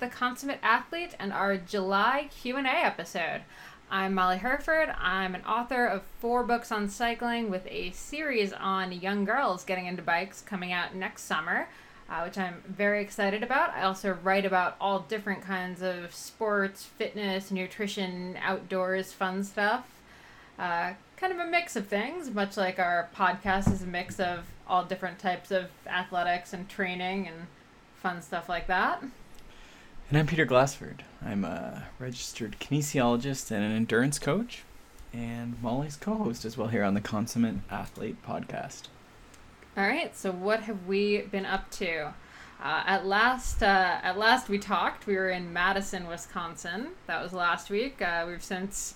the Consummate Athlete and our July Q&A episode. I'm Molly Hurford. I'm an author of four books on cycling with a series on young girls getting into bikes coming out next summer, uh, which I'm very excited about. I also write about all different kinds of sports, fitness, nutrition, outdoors, fun stuff. Uh, kind of a mix of things, much like our podcast is a mix of all different types of athletics and training and fun stuff like that. And I'm Peter Glassford. I'm a registered kinesiologist and an endurance coach, and Molly's co host as well here on the Consummate Athlete podcast. All right, so what have we been up to? Uh, at last, uh, at last we talked. We were in Madison, Wisconsin. That was last week. Uh, we've since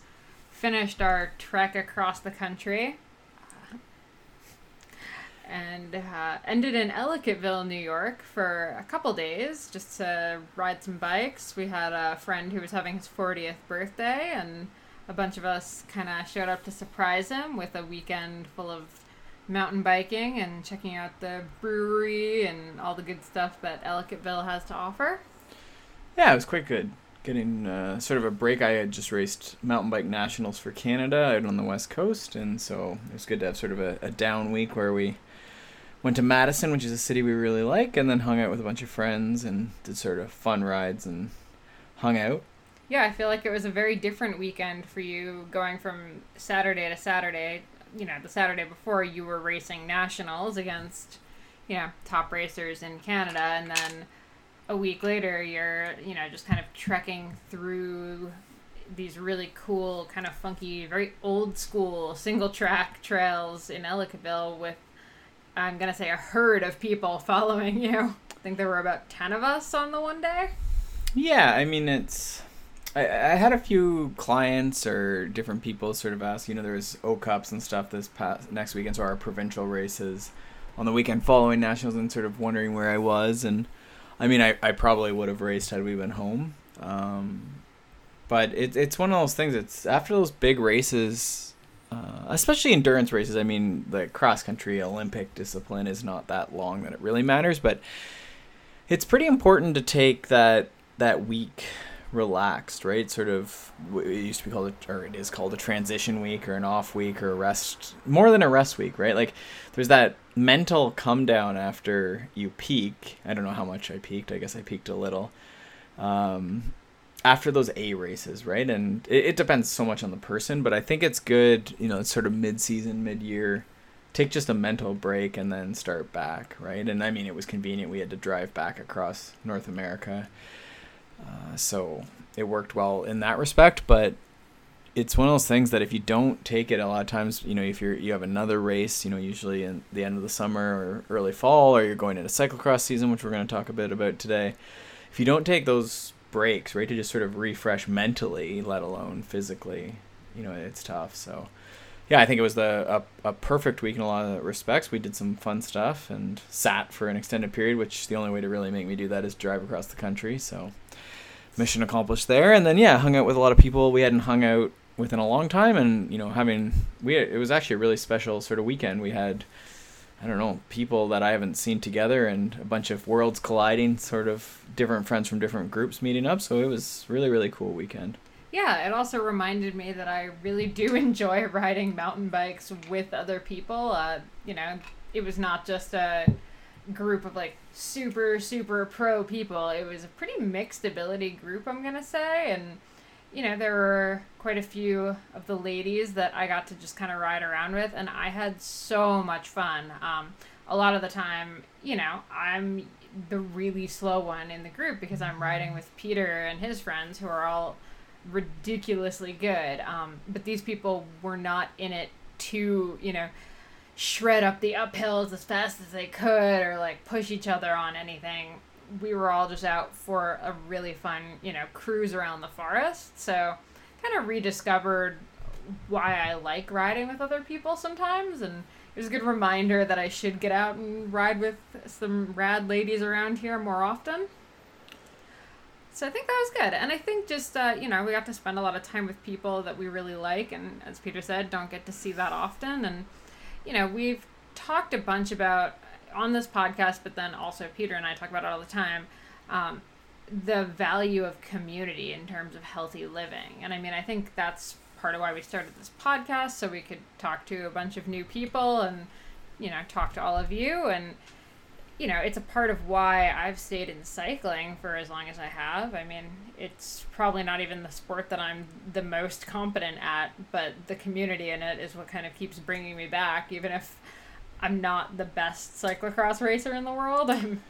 finished our trek across the country and uh, ended in Ellicottville, New York for a couple days just to ride some bikes. We had a friend who was having his 40th birthday, and a bunch of us kind of showed up to surprise him with a weekend full of mountain biking and checking out the brewery and all the good stuff that Ellicottville has to offer. Yeah, it was quite good. Getting uh, sort of a break. I had just raced mountain bike nationals for Canada out on the west coast, and so it was good to have sort of a, a down week where we went to Madison, which is a city we really like, and then hung out with a bunch of friends and did sort of fun rides and hung out. Yeah, I feel like it was a very different weekend for you going from Saturday to Saturday. You know, the Saturday before you were racing nationals against, you know, top racers in Canada, and then a week later you're, you know, just kind of trekking through these really cool, kind of funky, very old school single track trails in Ellicottville with I'm gonna say a herd of people following you. I think there were about ten of us on the one day. Yeah, I mean it's. I, I had a few clients or different people sort of ask. You know, there's O Cups and stuff this past next weekend, so our provincial races on the weekend following nationals, and sort of wondering where I was. And I mean, I, I probably would have raced had we been home. Um, but it, it's one of those things. It's after those big races uh, especially endurance races. I mean, the cross country Olympic discipline is not that long that it really matters, but it's pretty important to take that that week relaxed, right? Sort of it used to be called, a, or it is called a transition week or an off week or a rest, more than a rest week, right? Like there's that mental come down after you peak. I don't know how much I peaked. I guess I peaked a little. Um, after those A races, right? And it, it, depends so much on the person, but I think it's good, you know, sort of mid season, mid year, take just a mental break and then start back, right? And I mean, it was convenient. We had to drive back across North America. Uh, so it worked well in that respect, but it's one of those things that if you don't take it a lot of times, you know, if you're you have another race, you know, usually in the end of the summer or early fall, or you're going into cyclocross season, which we're going to talk a bit about today. If you don't take those breaks, right? To just sort of refresh mentally, let alone physically. You know, it's tough. So, yeah, I think it was the a, a perfect week in a lot of respects. We did some fun stuff and sat for an extended period, which the only way to really make me do that is drive across the country. So, mission accomplished there. And then yeah, hung out with a lot of people we hadn't hung out with in a long time, and you know, having we it was actually a really special sort of weekend. We had I don't know, people that I haven't seen together and a bunch of worlds colliding, sort of different friends from different groups meeting up. So it was really, really cool weekend. Yeah, it also reminded me that I really do enjoy riding mountain bikes with other people. Uh, you know, it was not just a group of like super, super pro people. It was a pretty mixed ability group, I'm going to say. And you know, there were quite a few of the ladies that I got to just kind of ride around with, and I had so much fun. Um, a lot of the time, you know, I'm the really slow one in the group because I'm riding with Peter and his friends who are all ridiculously good. Um, but these people were not in it to, you know, shred up the uphills as fast as they could or like push each other on anything we were all just out for a really fun, you know, cruise around the forest. So, kind of rediscovered why I like riding with other people sometimes, and it was a good reminder that I should get out and ride with some rad ladies around here more often. So I think that was good, and I think just uh, you know we got to spend a lot of time with people that we really like, and as Peter said, don't get to see that often, and you know we've talked a bunch about on this podcast, but then also Peter and I talk about it all the time. Um, the value of community in terms of healthy living. And I mean, I think that's part of why we started this podcast so we could talk to a bunch of new people and you know talk to all of you and you know it's a part of why I've stayed in cycling for as long as I have. I mean, it's probably not even the sport that I'm the most competent at, but the community in it is what kind of keeps bringing me back even if I'm not the best cyclocross racer in the world. I'm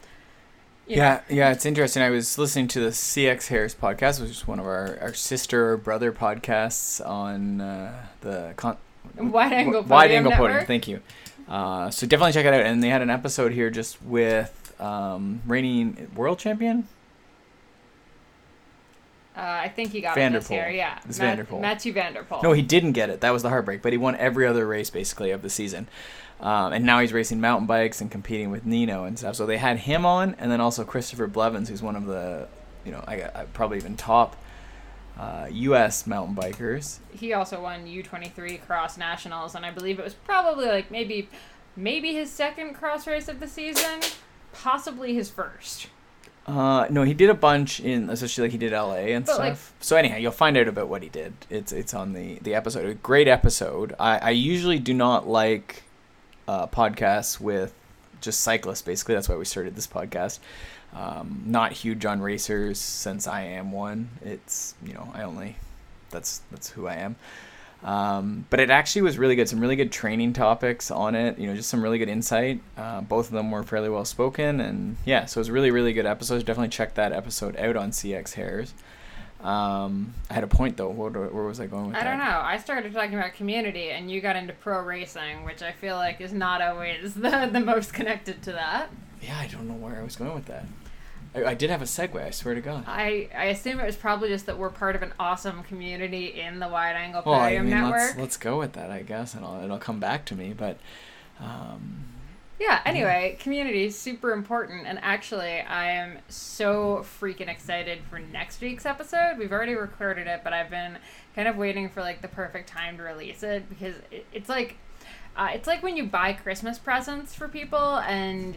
yeah, know. yeah, it's interesting. I was listening to the CX Hairs podcast, which is one of our, our sister or brother podcasts on uh, the con- Wide angle wide podium angle podium. network. Thank you. Uh, so definitely check it out. And they had an episode here just with um, reigning world champion. Uh, I think he got van der Poel. it this year. Yeah, It's Mat- Van. Mathieu van der Poel. No, he didn't get it. That was the heartbreak. But he won every other race basically of the season. Um, and now he's racing mountain bikes and competing with Nino and stuff. So they had him on, and then also Christopher Blevins, who's one of the, you know, I, I probably even top uh, U.S. mountain bikers. he also won U23 cross nationals, and I believe it was probably like maybe, maybe his second cross race of the season, possibly his first. Uh, no, he did a bunch in, especially like he did L.A. and But, stuff. like- so anyhow, you'll find out about what he did. It's it's on the the episode. A great episode. I I usually do not like uh, podcasts with just cyclists. Basically, that's why we started this podcast. Um, not huge on racers since I am one. It's you know I only that's that's who I am. Um, but it actually was really good. Some really good training topics on it. You know, just some really good insight. Uh, both of them were fairly well spoken, and yeah, so it was really really good episode. Definitely check that episode out on CX Hairs. Um, I had a point though. Where, where was I going with I that? I don't know. I started talking about community, and you got into pro racing, which I feel like is not always the the most connected to that. Yeah, I don't know where I was going with that. I, I did have a segue. I swear to God. I, I assume it was probably just that we're part of an awesome community in the Wide Angle Well, I mean, Network. let's let's go with that, I guess, and I'll, it'll come back to me. But um, Yeah, anyway, community is super important. And actually, I am so freaking excited for next week's episode. We've already recorded it, but I've been kind of waiting for like the perfect time to release it because it, it's like. Uh, it's like when you buy Christmas presents for people, and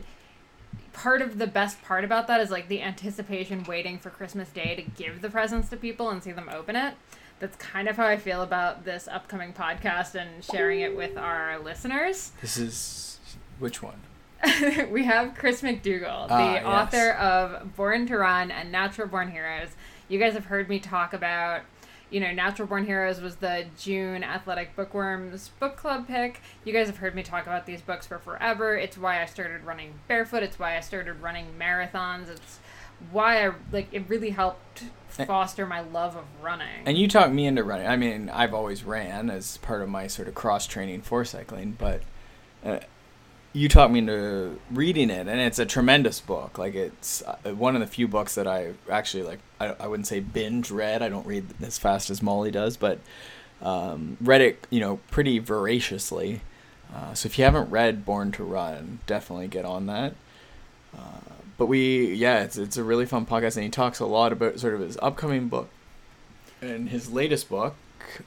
part of the best part about that is like the anticipation waiting for Christmas Day to give the presents to people and see them open it. That's kind of how I feel about this upcoming podcast and sharing it with our listeners. this is which one? we have Chris McDougall, the Ah, yes. author of Born to Run and Natural Born Heroes. You guys have heard me talk about, you know, Natural Born Heroes was the June Athletic Bookworms book club pick. You guys have heard me talk about these books for forever. It's why I started running barefoot. It's why I started running marathons. It's why I like it really helped foster my love of running. And you talked me into running. I mean, I've always ran as part of my sort of cross training for cycling, but uh, you talked me into reading it, and it's a tremendous book. Like it's uh, one of the few books that I actually like. I, I wouldn't say binge read. I don't read as fast as Molly does, but um, read it, you know, pretty voraciously. Uh, so if you haven't read Born to Run, definitely get on that. Uh, but we, yeah, it's it's a really fun podcast, and he talks a lot about sort of his upcoming book and his latest book,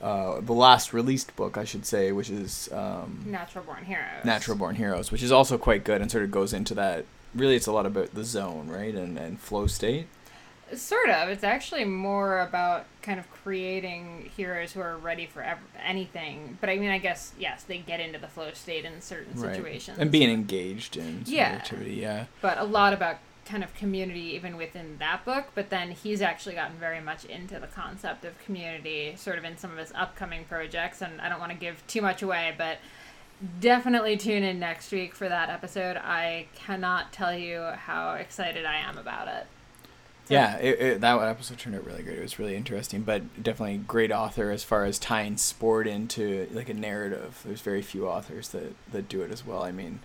uh, the last released book, I should say, which is um, Natural Born Heroes. Natural Born Heroes, which is also quite good and sort of goes into that. Really, it's a lot about the zone, right, and and flow state. Sort of. It's actually more about kind of creating heroes who are ready for ev- anything. But I mean, I guess yes, they get into the flow state in certain situations. and being engaged in Yeah. activity. Yeah, but a lot about kind of community even within that book. But then he's actually gotten very much into the concept of community, sort of in some of his upcoming projects. And I don't want to give too much away, but definitely tune in next week for that episode. I cannot tell you how excited I am about it. So- yeah. It, it, that episode turned out really great. It was really interesting, but definitely great author as far as tying sport into like a narrative. There's very few authors that that do it as well. I mean,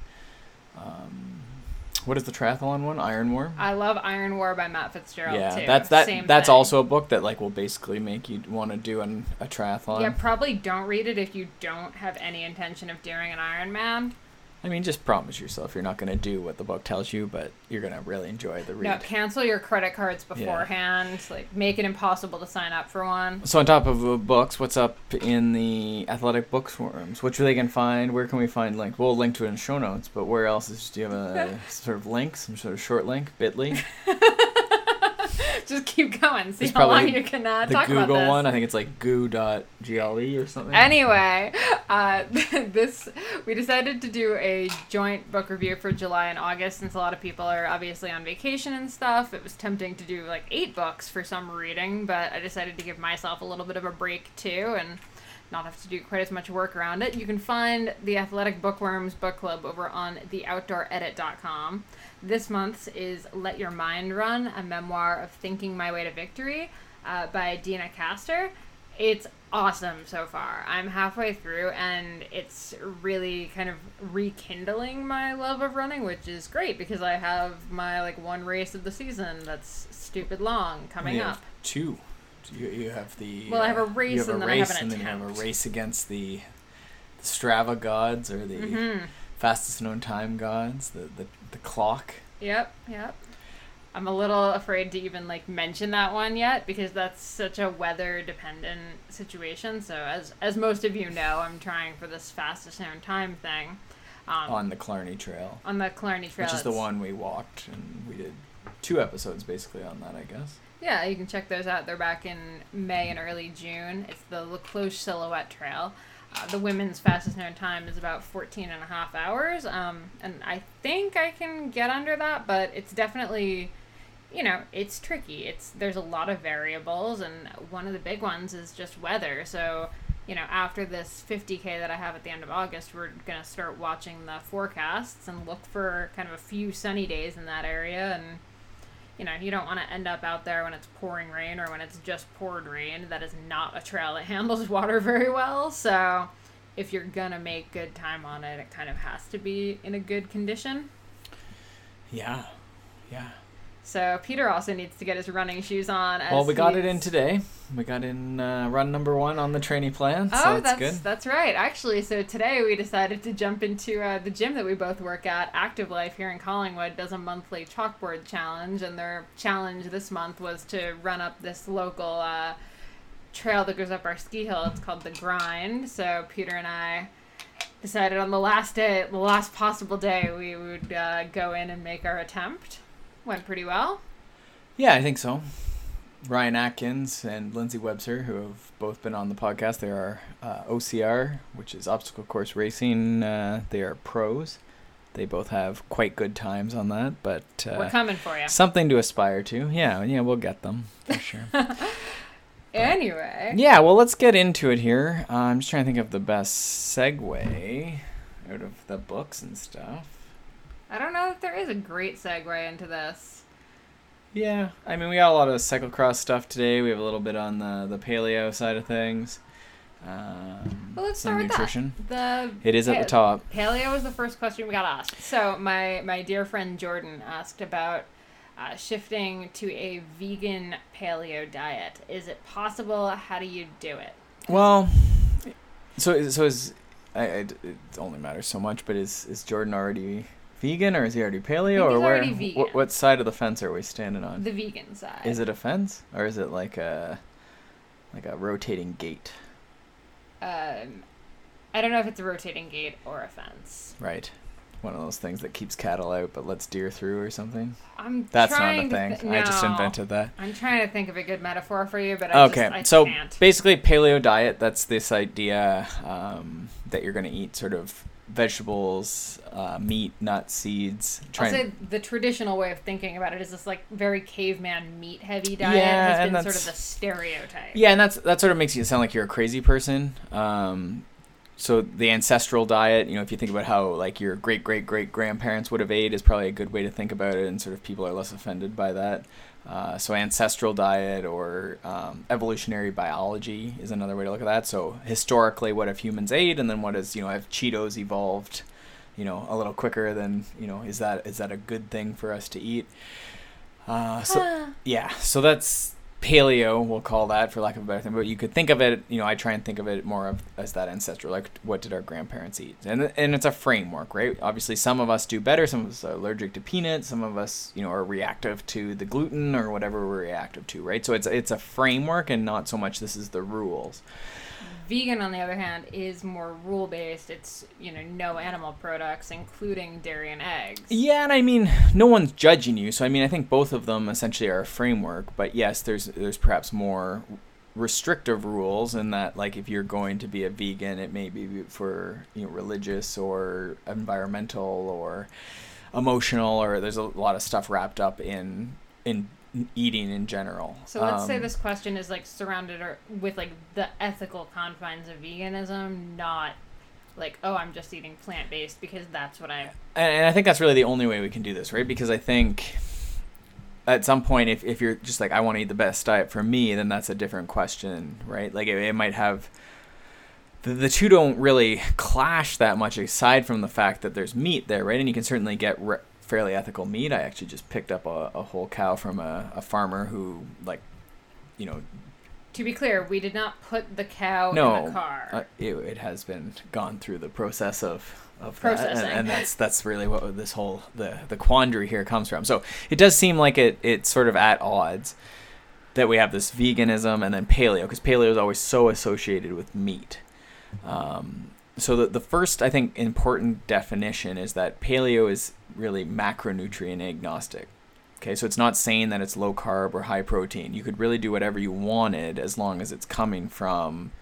um, what is the triathlon one? Iron War. I love Iron War by Matt Fitzgerald yeah, too. that's that. Same that's thing. also a book that like will basically make you want to do an, a triathlon. Yeah, probably don't read it if you don't have any intention of doing an Ironman. I mean, just promise yourself you're not going to do what the book tells you, but you're going to really enjoy the read. No, cancel your credit cards beforehand. Like, make it impossible to sign up for one. So on top of the books, what's up in the athletic bookworms? What they can find? Where can we find links? We'll link to it in show notes, but where else is? Do you have a sort of link, some sort of short link, Bitly? Just keep going. See It's how long you can uh, talk about this. The Google one, I think it's like goo.gle or something. Anyway, uh, this we decided to do a joint book review for July and August since a lot of people are obviously on vacation and stuff. It was tempting to do like eight books for some reading, but I decided to give myself a little bit of a break too and not have to do quite as much work around it. You can find the Athletic Bookworms book club over on theoutdooredit.com. This month's is Let Your Mind Run, a memoir of thinking my way to victory uh, by Deena Kastor. It's awesome so far. I'm halfway through and it's really kind of rekindling my love of running, which is great because I have my like one race of the season that's stupid long coming You up. have two. You, you have the. Well, I have a uh, race have and a then I have race an and then you have a race against the, the Strava gods or the Mhm. fastest known time gods, the, the, the clock. Yep, yep. I'm a little afraid to even like mention that one yet because that's such a weather dependent situation. So as as most of you know, I'm trying for this fastest known time thing. Um, on the Killarney Trail, on the Killarney Trail. which is the one we walked, and we did two episodes basically on that, I guess. Yeah, you can check those out. They're back in May and early June. It's the La Cloche Silhouette Trail. Uh, the women's fastest known time is about 14 and a half hours. Um, and I think I can get under that, but it's definitely, you know, it's tricky. It's There's a lot of variables, and one of the big ones is just weather. So, you know, after this 50K that I have at the end of August, we're going to start watching the forecasts and look for kind of a few sunny days in that area and you know, you don't want to end up out there when it's pouring rain or when it's just poured rain. That is not a trail that handles water very well. So, if you're gonna make good time on it, it kind of has to be in a good condition. Yeah, yeah. So Peter also needs to get his running shoes on. As Well, we got it in today. We got in uh, run number one on the training plan, so Oh, it's that's good. that's right. Actually, so today we decided to jump into uh, the gym that we both work at. Active Life here in Collingwood does a monthly chalkboard challenge, and their challenge this month was to run up this local uh, trail that goes up our ski hill. It's called the Grind. So Peter and I decided on the last day, the last possible day, we would uh, go in and make our attempt. Went pretty well. Yeah, I think so. Ryan Atkins and Lindsay Webster, who have both been on the podcast, they are uh, OCR, which is obstacle course racing. Uh, they are pros. They both have quite good times on that, but We're uh, coming for you. something to aspire to. Yeah, yeah, we'll get them for sure. Anyway. yeah, well, let's get into it here. Uh, I'm just trying to think of the best segue out of the books and stuff. I don't know if there is a great segue into this. Yeah, I mean, we got a lot of cyclocross stuff today. We have a little bit on the the paleo side of things. Um, Well, let's start with nutrition. that. The It is at the top. Paleo was the first question we got asked. So my my dear friend Jordan asked about uh, shifting to a vegan paleo diet. Is it possible? How do you do it? Well, so so is I, I, it only matters so much, but is is Jordan already vegan or is he already paleo or where? What, what side of the fence are we standing on? The vegan side. Is it a fence or is it like a like a rotating gate? Um, I don't know if it's a rotating gate or a fence. Right. One of those things that keeps cattle out but lets deer through or something. I'm That's not a thing. thi- I just invented that. I'm trying to think of a good metaphor for you, but I okay, just I so can't. basically, paleo diet. That's this idea um, that you're going to eat sort of vegetables, uh, meat, nuts, seeds. I'll say the traditional way of thinking about it is this like very caveman meat heavy diet Yeah, has been sort of the stereotype. yeah, and that's that sort of makes you sound like you're a crazy person. Um, so the ancestral diet, you know, if you think about how like your great great great grandparents would have ate, is probably a good way to think about it, and sort of people are less offended by that. Uh, so ancestral diet or um, evolutionary biology is another way to look at that. So historically, what have humans ate, and then what is you know have Cheetos evolved, you know, a little quicker than you know is that is that a good thing for us to eat? Uh, so Ah. yeah, so that's paleo, we'll call that for lack of a better thing. But you could think of it, you know, I try and think of it more of as that ancestral, like what did our grandparents eat, and and it's a framework, right? Obviously, some of us do better. Some of us are allergic to peanuts. Some of us, you know, are reactive to the gluten or whatever we're reactive to, right? So it's it's a framework and not so much this is the rules. Vegan, on the other hand, is more rule based. It's you know no animal products, including dairy and eggs. Yeah, and I mean, no one's judging you, so I mean, I think both of them essentially are a framework. But yes, there's there's perhaps more restrictive rules in that like if you're going to be a vegan it may be for you know religious or environmental or emotional or there's a lot of stuff wrapped up in in eating in general So let's Um, say this question is like surrounded or with like the ethical confines of veganism, not like oh I'm just eating plant based because that's what I and, I think that's really the only way we can do this, right? Because I think at some point, if, if you're just like, I want to eat the best diet for me, then that's a different question, right? Like it, it might have the, the two don't really clash that much aside from the fact that there's meat there, right? And you can certainly get re- fairly ethical meat. I actually just picked up a, a whole cow from a, a farmer who, like, you know, To be clear, we did not put the cow no, in the car. uh, it, it has been gone through the process of of that, and, and that's that's really what this whole the the quandary here comes from. So it does seem like it it's sort of at odds that we have this veganism and then paleo because paleo is always so associated with meat. Um, so the the first I think important definition is that paleo is really macronutrient agnostic. Okay, so it's not saying that it's low carb or high protein. You could really do whatever you wanted as long as it's coming from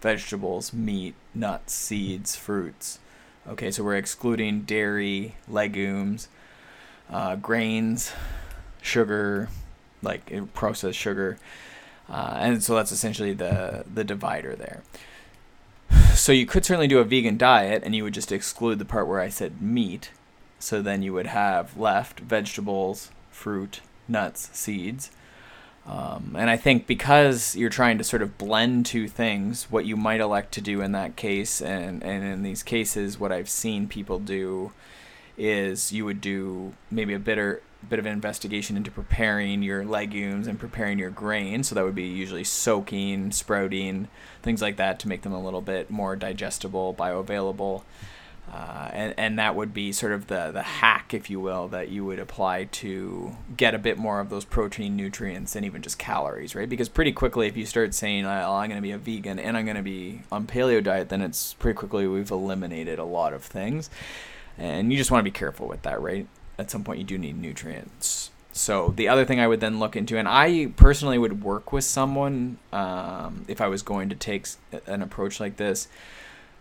vegetables, meat, nuts, seeds, fruits. Okay, so we're excluding dairy, legumes, uh, grains, sugar, like processed sugar, uh, and so that's essentially the the divider there. So you could certainly do a vegan diet, and you would just exclude the part where I said meat. So then you would have left vegetables, fruit, nuts, seeds. Um, and I think because you're trying to sort of blend two things, what you might elect to do in that case, and, and in these cases, what I've seen people do is you would do maybe a bitter bit of an investigation into preparing your legumes and preparing your grain. So that would be usually soaking, sprouting, things like that to make them a little bit more digestible, bioavailable. Uh, and, and that would be sort of the, the hack, if you will, that you would apply to get a bit more of those protein nutrients and even just calories, right? Because pretty quickly, if you start saying, oh, I'm going to be a vegan and I'm going to be on paleo diet, then it's pretty quickly we've eliminated a lot of things. And you just want to be careful with that, right? At some point, you do need nutrients. So the other thing I would then look into, and I personally would work with someone um, if I was going to take an approach like this,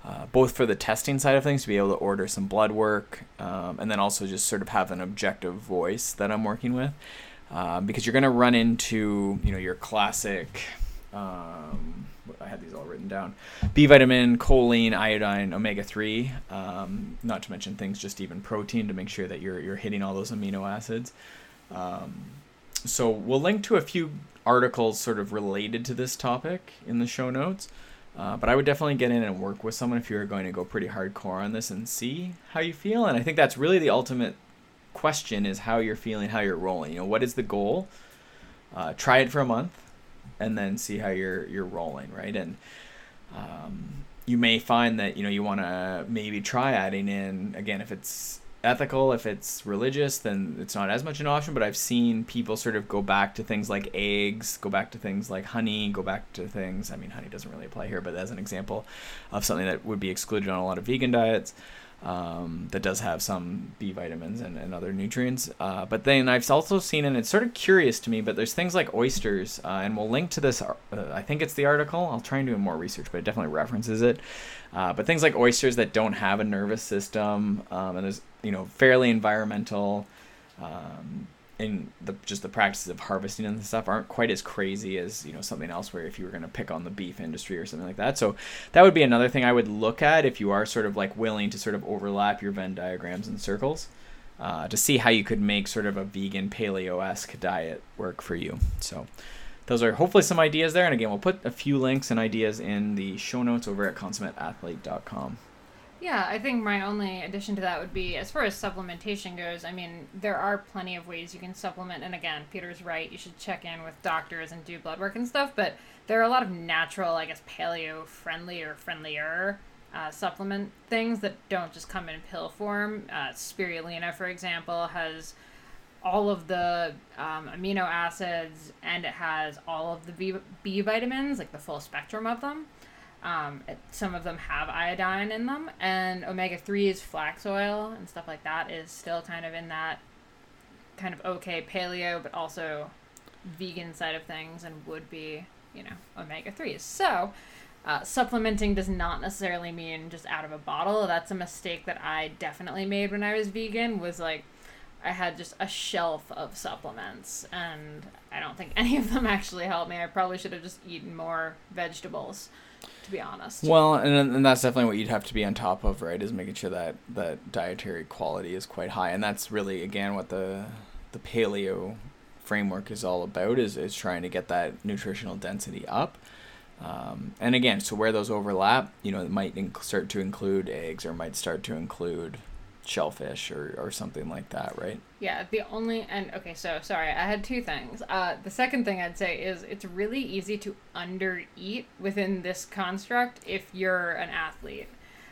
uh, both for the testing side of things to be able to order some blood work, um, and then also just sort of have an objective voice that I'm working with, um, because you're going to run into you know your classic. Um, I had these all written down: B vitamin, choline, iodine, omega three. Um, not to mention things just even protein to make sure that you're you're hitting all those amino acids. Um, so we'll link to a few articles sort of related to this topic in the show notes. Uh, but I would definitely get in and work with someone if you're going to go pretty hardcore on this and see how you feel. And I think that's really the ultimate question: is how you're feeling, how you're rolling. You know, what is the goal? Uh, try it for a month, and then see how you're you're rolling, right? And um, you may find that you know you want to maybe try adding in again if it's ethical if it's religious then it's not as much an option but i've seen people sort of go back to things like eggs go back to things like honey go back to things i mean honey doesn't really apply here but as an example of something that would be excluded on a lot of vegan diets um, that does have some B vitamins and, and other nutrients. Uh, but then I've also seen, and it's sort of curious to me, but there's things like oysters, uh, and we'll link to this. Uh, I think it's the article. I'll try and do more research, but it definitely references it. Uh, but things like oysters that don't have a nervous system, um, and there's you know fairly environmental. Um, in the just the practices of harvesting and stuff aren't quite as crazy as you know something else where if you were going to pick on the beef industry or something like that. So that would be another thing i would look at if you are sort of like willing to sort of overlap your venn diagrams and circles uh, to see how you could make sort of a vegan paleo-esque diet work for you. So those are hopefully some ideas there. And again we'll put a few links and ideas in the show notes over at consummateathlete.com Yeah, I think my only addition to that would be as far as supplementation goes, I mean, there are plenty of ways you can supplement. And again, Peter's right. You should check in with doctors and do blood work and stuff. But there are a lot of natural, I guess, paleo friendly or friendlier uh, supplement things that don't just come in pill form. Uh, spirulina, for example, has all of the um, amino acids and it has all of the B, B vitamins, like the full spectrum of them. Um, it, some of them have iodine in them, and omega 3s, flax oil, and stuff like that is still kind of in that kind of okay paleo, but also vegan side of things, and would be, you know, omega 3s. So, uh, supplementing does not necessarily mean just out of a bottle. That's a mistake that I definitely made when I was vegan. Was like, I had just a shelf of supplements, and I don't think any of them actually helped me. I probably should have just eaten more vegetables, to be honest. Well, and and that's definitely what you'd have to be on top of, right? Is making sure that that dietary quality is quite high, and that's really again what the the paleo framework is all about is is trying to get that nutritional density up. Um, and again, so where those overlap, you know, it might inc- start to include eggs or might start to include shellfish or, or something like that, right? Yeah, the only and okay, so sorry, I had two things. Uh, the second thing I'd say is it's really easy to undereat within this construct if you're an athlete.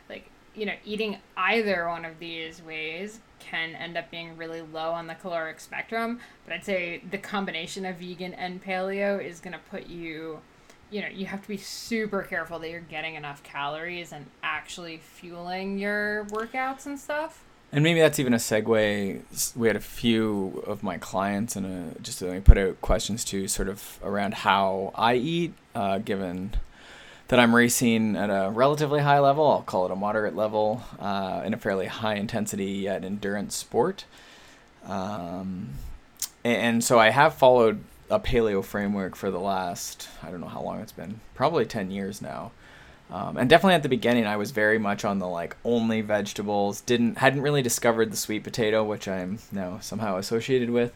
Like, you know, eating either one of these ways can end up being really low on the caloric spectrum, but I'd say the combination of vegan and paleo is going to put you you know, you have to be super careful that you're getting enough calories and actually fueling your workouts and stuff. And maybe that's even a segue. We had a few of my clients and a, just to put out questions to sort of around how I eat, uh, given that I'm racing at a relatively high level. I'll call it a moderate level uh, in a fairly high intensity yet endurance sport. Um, and so I have followed a paleo framework for the last I don't know how long it's been, probably ten years now. Um, and definitely at the beginning, I was very much on the like only vegetables. Didn't hadn't really discovered the sweet potato, which I'm now somehow associated with.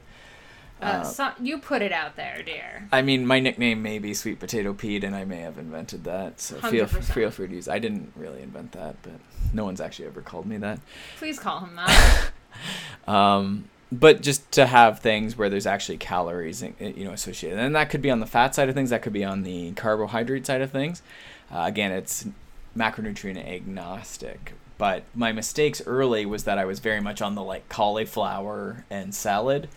Uh, uh, so you put it out there, dear. I mean, my nickname may be Sweet Potato Pete, and I may have invented that. So 100%. feel feel free to use. I didn't really invent that, but no one's actually ever called me that. Please call him that. um, but just to have things where there's actually calories you know associated and that could be on the fat side of things that could be on the carbohydrate side of things uh, again it's macronutrient agnostic but my mistakes early was that i was very much on the like cauliflower and salad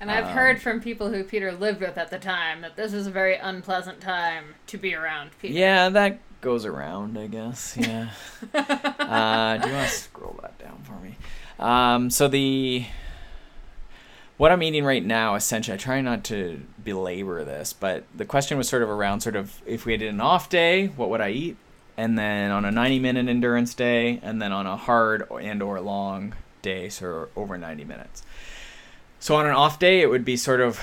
and I've um, heard from people who Peter lived with at the time that this is a very unpleasant time to be around Peter. Yeah, that goes around, I guess. Yeah. uh, do you want to scroll that down for me? Um, so the what I'm eating right now, essentially, I try not to belabor this, but the question was sort of around sort of if we had an off day, what would I eat? And then on a 90 minute endurance day, and then on a hard and or long day, so over 90 minutes. So on an off day, it would be sort of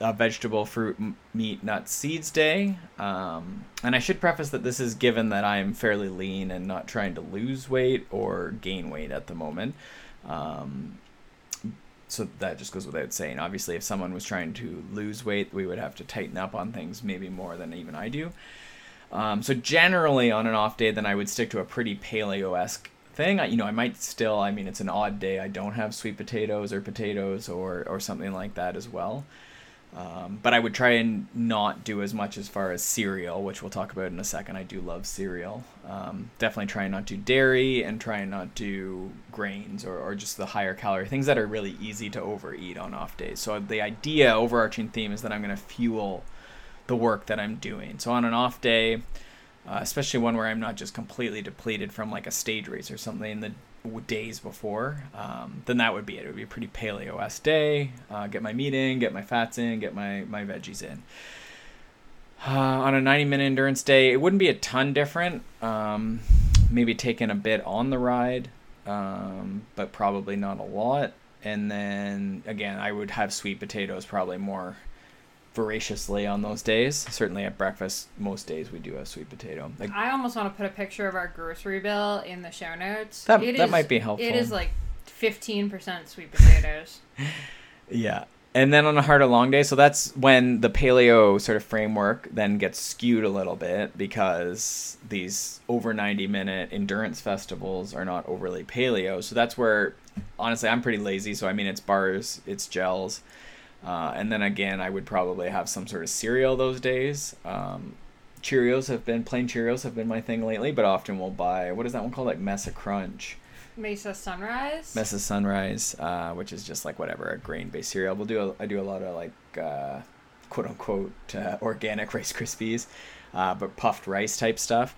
a vegetable, fruit, meat, nuts, seeds day. Um, and I should preface that this is given that I'm fairly lean and not trying to lose weight or gain weight at the moment. Um, so that just goes without saying. Obviously, if someone was trying to lose weight, we would have to tighten up on things maybe more than even I do. Um, so generally, on an off day, then I would stick to a pretty paleo esque thing. I, you know, I might still. I mean, it's an odd day. I don't have sweet potatoes or potatoes or or something like that as well. Um, but I would try and not do as much as far as cereal, which we'll talk about in a second. I do love cereal. Um, definitely try and not do dairy and try and not do grains or, or just the higher calorie things that are really easy to overeat on off days. So the idea, overarching theme, is that I'm going to fuel the work that I'm doing. So on an off day, uh, especially one where I'm not just completely depleted from like a stage race or something, the days before, um, then that would be it. It would be a pretty paleo s day. Uh, get my meat in, get my fats in, get my my veggies in. Uh, on a 90 minute endurance day, it wouldn't be a ton different. Um, maybe taking a bit on the ride, um, but probably not a lot. And then again, I would have sweet potatoes probably more voraciously on those days. Certainly at breakfast, most days we do a sweet potato. Like, I almost want to put a picture of our grocery bill in the show notes. That, it that is, might be helpful. It is like 15% sweet potatoes. yeah. And then on a harder long day, so that's when the paleo sort of framework then gets skewed a little bit because these over 90 minute endurance festivals are not overly paleo. So that's where, honestly, I'm pretty lazy. So I mean, it's bars, it's gels uh, and then again, I would probably have some sort of cereal those days. Um, Cheerios have been plain Cheerios have been my thing lately, but often we'll buy what is that one called like Mesa Crunch. Mesa Sunrise. Mesa Sunrise, uh, which is just like whatever a grain-based cereal. We'll do a, I do a lot of like uh, quote unquote uh, organic Rice Krispies, uh, but puffed rice type stuff.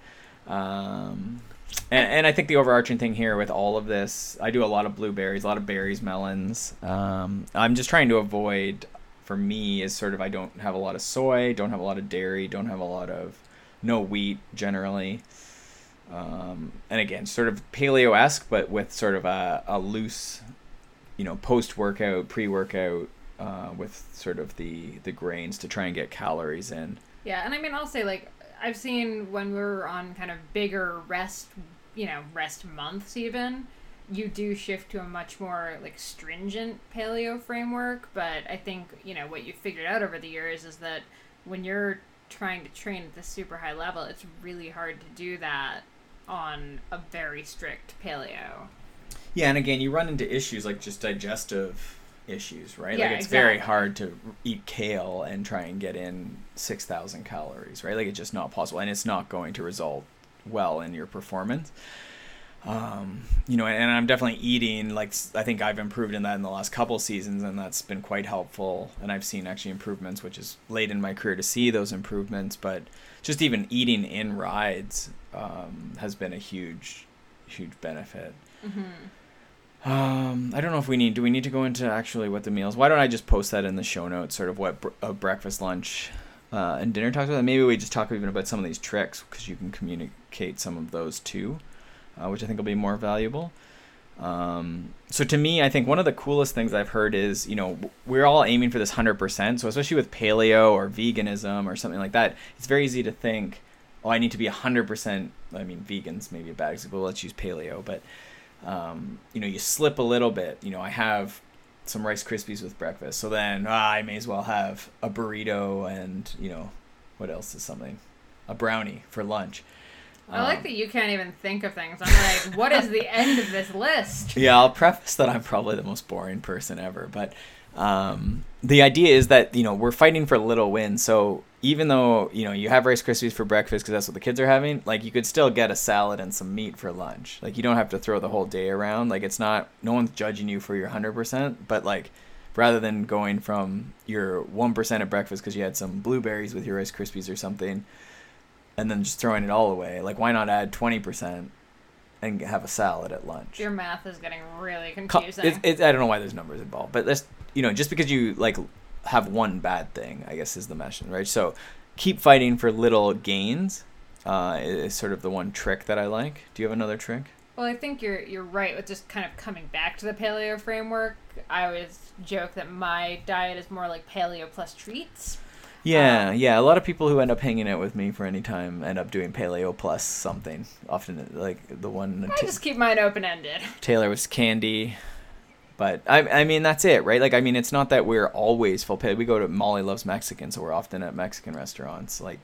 Um, and, and I think the overarching thing here with all of this, I do a lot of blueberries, a lot of berries, melons. Um, I'm just trying to avoid, for me, is sort of I don't have a lot of soy, don't have a lot of dairy, don't have a lot of no wheat generally. Um, and again, sort of paleo esque, but with sort of a, a loose, you know, post workout, pre workout, uh, with sort of the the grains to try and get calories in. Yeah, and I mean, I'll say like I've seen when we're on kind of bigger rest, you know, rest months even, you do shift to a much more like stringent paleo framework. But I think you know what you figured out over the years is that when you're trying to train at this super high level, it's really hard to do that on a very strict paleo. Yeah, and again, you run into issues like just digestive issues, right? Yeah, like it's very hard to eat kale and try and get in 6,000 calories, right? Like it's just not possible and it's not going to result well in your performance. Um, you know, and I'm definitely eating like I think I've improved in that in the last couple seasons and that's been quite helpful and I've seen actually improvements which is late in my career to see those improvements, but just even eating in rides um, has been a huge huge benefit. Um, I don't know if we need. Do we need to go into actually what the meals? Why don't I just post that in the show notes? Sort of what br- a breakfast, lunch, uh, and dinner talks about. Maybe we just talk even about some of these tricks because you can communicate some of those too, uh, which I think will be more valuable. Um, so to me, I think one of the coolest things I've heard is you know we're all aiming for this hundred percent. So especially with paleo or veganism or something like that, it's very easy to think, oh, I need to be hundred percent. I mean, vegans maybe a bad example. Let's use paleo, but um, you know, you slip a little bit. You know, I have some Rice Krispies with breakfast, so then ah, I may as well have a burrito and you know, what else is something, a brownie for lunch. I like Um, that you can't even think of things. I'm like, what is the end of this list? Yeah, I'll preface that I'm probably the most boring person ever, but um, the idea is that you know we're fighting for little wins. So even though you know you have Rice Krispies for breakfast because that's what the kids are having, like you could still get a salad and some meat for lunch. Like you don't have to throw the whole day around. Like it's not no one's judging you for your hundred percent, but like rather than going from your one percent at breakfast because you had some blueberries with your Rice Krispies or something, and then just throwing it all away, like why not add twenty percent and have a salad at lunch? Your math is getting really confusing. It's, it's, I don't know why there's numbers involved, but that's you know just because you like have one bad thing, I guess is the mission, right? So keep fighting for little gains. Uh, is sort of the one trick that I like. Do you have another trick? Well, I think you're you're right with just kind of coming back to the paleo framework. I always joke that my diet is more like paleo plus treats. Yeah, Um, yeah. A lot of people who end up hanging out with me for any time end up doing paleo plus something. Often, like the one I just keep mine open ended. Taylor was candy. But I, I mean that's it, right? Like I mean it's not that we're always full pay. We go to Molly loves Mexican, so we're often at Mexican restaurants. Like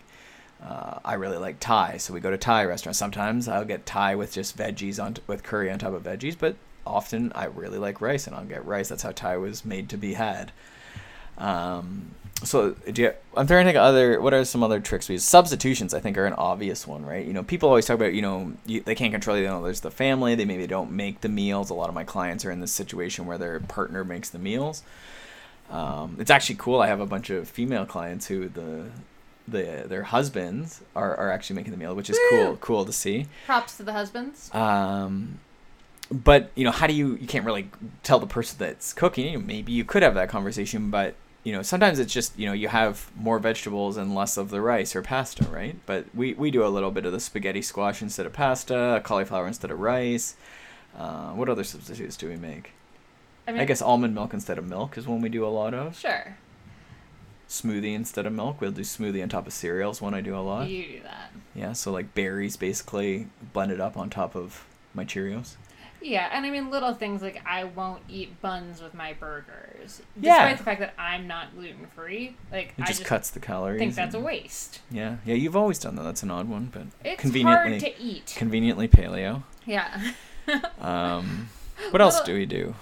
uh, I really like Thai, so we go to Thai restaurants. Sometimes I'll get Thai with just veggies on with curry on top of veggies, but often I really like rice and I'll get rice. That's how Thai was made to be had. Um, so do you, I'm trying to think of other. What are some other tricks? Because substitutions, I think, are an obvious one, right? You know, people always talk about, you know, you, they can't control. You know, there's the family. They maybe don't make the meals. A lot of my clients are in this situation where their partner makes the meals. Um, it's actually cool. I have a bunch of female clients who the the their husbands are, are actually making the meal, which is cool cool to see. Props to the husbands. Um, but you know, how do you? You can't really tell the person that's cooking. You know, maybe you could have that conversation, but you know, sometimes it's just you know you have more vegetables and less of the rice or pasta, right? But we we do a little bit of the spaghetti squash instead of pasta, cauliflower instead of rice. Uh, what other substitutes do we make? I mean, I guess almond milk instead of milk is one we do a lot of. sure. Smoothie instead of milk. We'll do smoothie on top of cereals. One I do a lot. You do that. Yeah, so like berries basically blended up on top of my Cheerios. Yeah, and I mean little things like I won't eat buns with my burgers, Yeah. despite the fact that I'm not gluten free. Like It I just, just cuts the calories. I think that's a waste. Yeah, yeah, you've always done that. That's an odd one, but It's conveniently, hard to eat. conveniently paleo. yeah. Um, what else Well, do we do?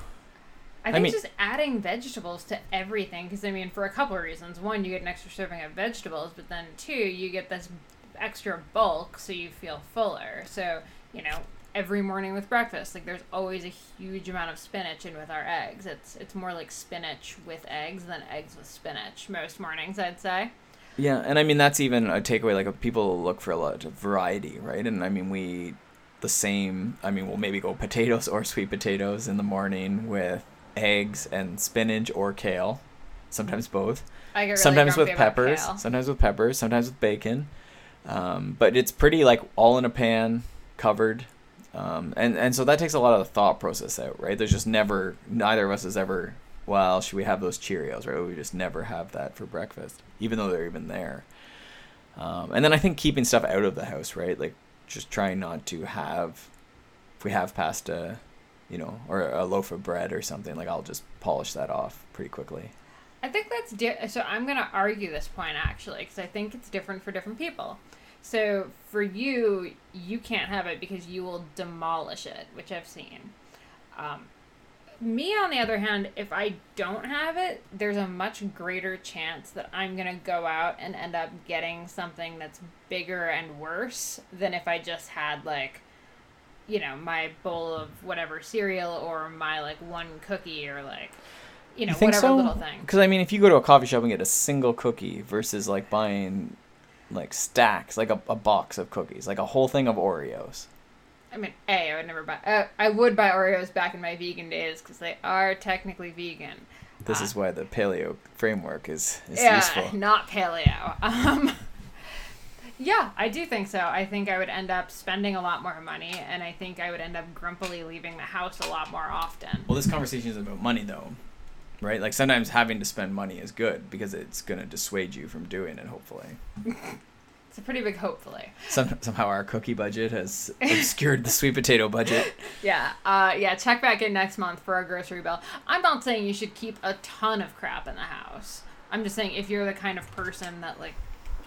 I I think mean- just adding vegetables to everything, because I mean, for a couple of reasons. One, you get an extra serving of vegetables, but then two, you get this extra bulk, so you feel fuller. So, you know, every morning with breakfast, like there's always a huge amount of spinach in with our eggs. It's it's more like spinach with eggs than eggs with spinach most mornings, I'd say. Yeah, and I mean that's even a takeaway. Like people look for a lot of variety, right? And I mean we the same. I mean we'll maybe go potatoes or sweet potatoes in the morning with eggs and spinach or kale, sometimes both. I get really sometimes with peppers, sometimes with peppers, sometimes with bacon. Um, but it's pretty like all in a pan, covered, um, and and so that takes a lot of the thought process out, right? There's just never neither of us has ever. Well, should we have those Cheerios? Right? We just never have that for breakfast, even though they're even there. Um, and then I think keeping stuff out of the house, right? Like just trying not to have. If we have pasta, you know, or a loaf of bread or something, like I'll just polish that off pretty quickly. I think that's di- so. I'm gonna argue this point actually because I think it's different for different people. So for you, you can't have it because you will demolish it, which I've seen. Um, me, on the other hand, if I don't have it, there's a much greater chance that I'm gonna go out and end up getting something that's bigger and worse than if I just had like, you know, my bowl of whatever cereal or my like one cookie or like, you know, whatever little thing. Because I mean, if you go to a coffee shop and get a single cookie versus like buying like stacks, like a, a box of cookies, like a whole thing of Oreos. I mean, A, I would never buy. Uh, I would buy Oreos back in my vegan days because they are technically vegan. This Ah. is why the paleo framework is, is yeah, useful. not paleo. Um, yeah, I do think so. I think I would end up spending a lot more money, and I think I would end up grumpily leaving the house a lot more often. Well, this conversation is about money, though, right? Like sometimes having to spend money is good because it's going to dissuade you from doing it. Hopefully, It's a pretty big hopefully. Some, somehow our cookie budget has obscured the sweet potato budget. Yeah, uh, yeah. Check back in next month for our grocery bill. I'm not saying you should keep a ton of crap in the house. I'm just saying if you're the kind of person that like,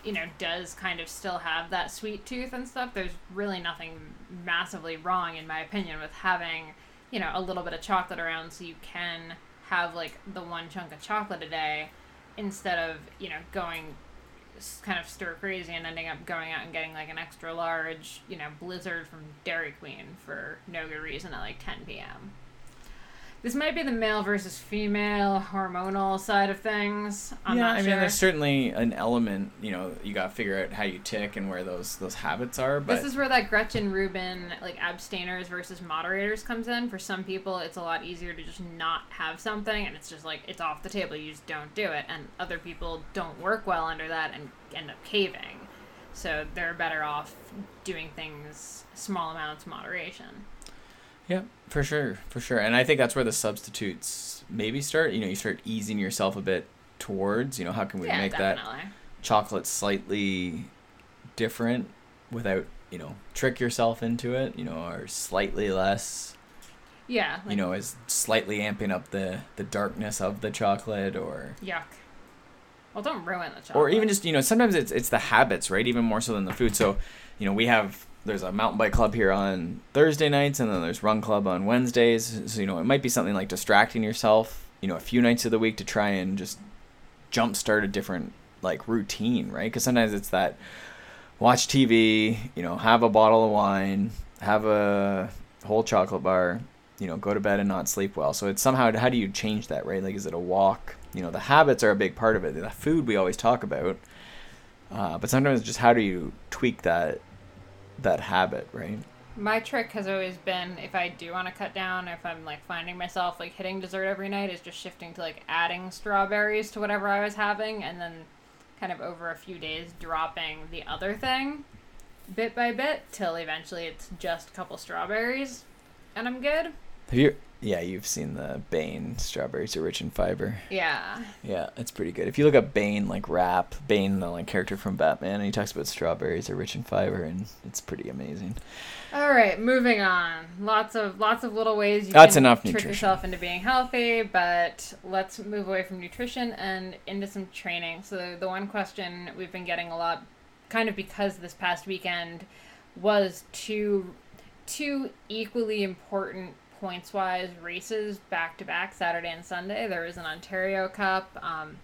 you know, does kind of still have that sweet tooth and stuff, there's really nothing massively wrong in my opinion with having, you know, a little bit of chocolate around so you can have like the one chunk of chocolate a day instead of you know going kind of stir crazy and ending up going out and getting like an extra large, you know, blizzard from Dairy Queen for no good reason at like 10 p.m. This might be the male versus female hormonal side of things. I'm yeah, I mean, sure. there's certainly an element. You know, you got to figure out how you tick and where those those habits are. But this is where that Gretchen Rubin like abstainers versus moderators comes in. For some people, it's a lot easier to just not have something, and it's just like it's off the table. You just don't do it, and other people don't work well under that and end up caving. So they're better off doing things small amounts, moderation. Yeah, for sure, for sure. And I think that's where the substitutes maybe start. You know, you start easing yourself a bit towards, you know, how can we yeah, make that chocolate slightly different without, you know, trick yourself into it, you know, or slightly less, Yeah, like, you know, is slightly amping up the the darkness of the chocolate or yuck. Well, don't ruin the chocolate. or even just, you know, sometimes it's it's the habits, right? Even more so than the food. So, you know, we have there's a mountain bike club here on Thursday nights and then there's run club on Wednesdays. So, you know, it might be something like distracting yourself, you know, a few nights of the week to try and just jumpstart a different like routine, right? Because sometimes it's that watch TV, you know, have a bottle of wine, have a whole chocolate bar, you know, go to bed and not sleep well. So it's somehow how do you change that, right? Like, is it a walk? You know, the habits are a big part of it. The food we always talk about, uh, but sometimes just how do you tweak that that habit, right? My trick has always been if I do want to cut down, if I'm like finding myself like hitting dessert every night, is just shifting to like adding strawberries to whatever I was having, and then kind of over a few days dropping the other thing, bit by bit, till eventually it's just a couple strawberries, and I'm good. Have you? Yeah, you've seen the Bane strawberries are rich in fiber. Yeah. Yeah, it's pretty good. If you look up Bane like rap, Bane the like character from Batman, and he talks about strawberries are rich in fiber, and it's pretty amazing. All right, moving on. Lots of lots of little ways you That's can enough trick nutrition. yourself into being healthy, but let's move away from nutrition and into some training. So the one question we've been getting a lot, kind of because this past weekend was two two equally important points wise races back to back Saturday and Sunday. There was an Ontario Cup. Um,